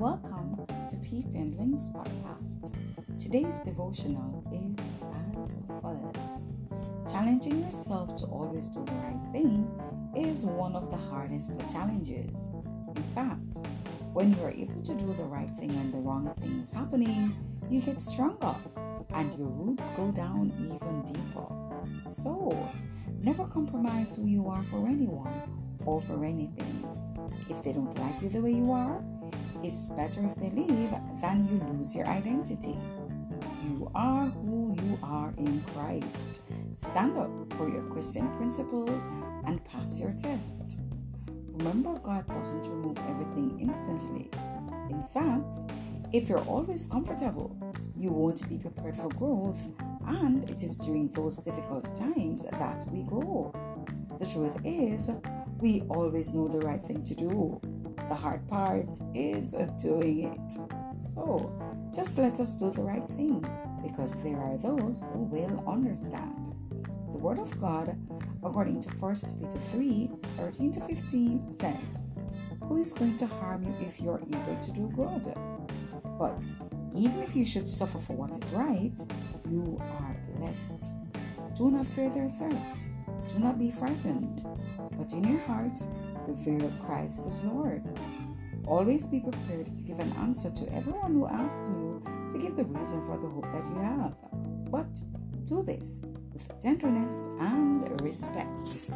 Welcome to Peepindling's podcast. Today's devotional is as follows Challenging yourself to always do the right thing is one of the hardest challenges. In fact, when you are able to do the right thing when the wrong thing is happening, you get stronger and your roots go down even deeper. So, never compromise who you are for anyone or for anything. If they don't like you the way you are, it's better if they leave than you lose your identity. You are who you are in Christ. Stand up for your Christian principles and pass your test. Remember, God doesn't remove everything instantly. In fact, if you're always comfortable, you won't be prepared for growth, and it is during those difficult times that we grow. The truth is, we always know the right thing to do. The hard part is doing it. So, just let us do the right thing because there are those who will understand. The Word of God, according to 1 Peter 3 13 to 15, says, Who is going to harm you if you're eager to do good? But even if you should suffer for what is right, you are blessed. Do not fear their threats. Do not be frightened. But in your hearts, revere Christ as Lord. Always be prepared to give an answer to everyone who asks you to give the reason for the hope that you have. But do this with gentleness and respect.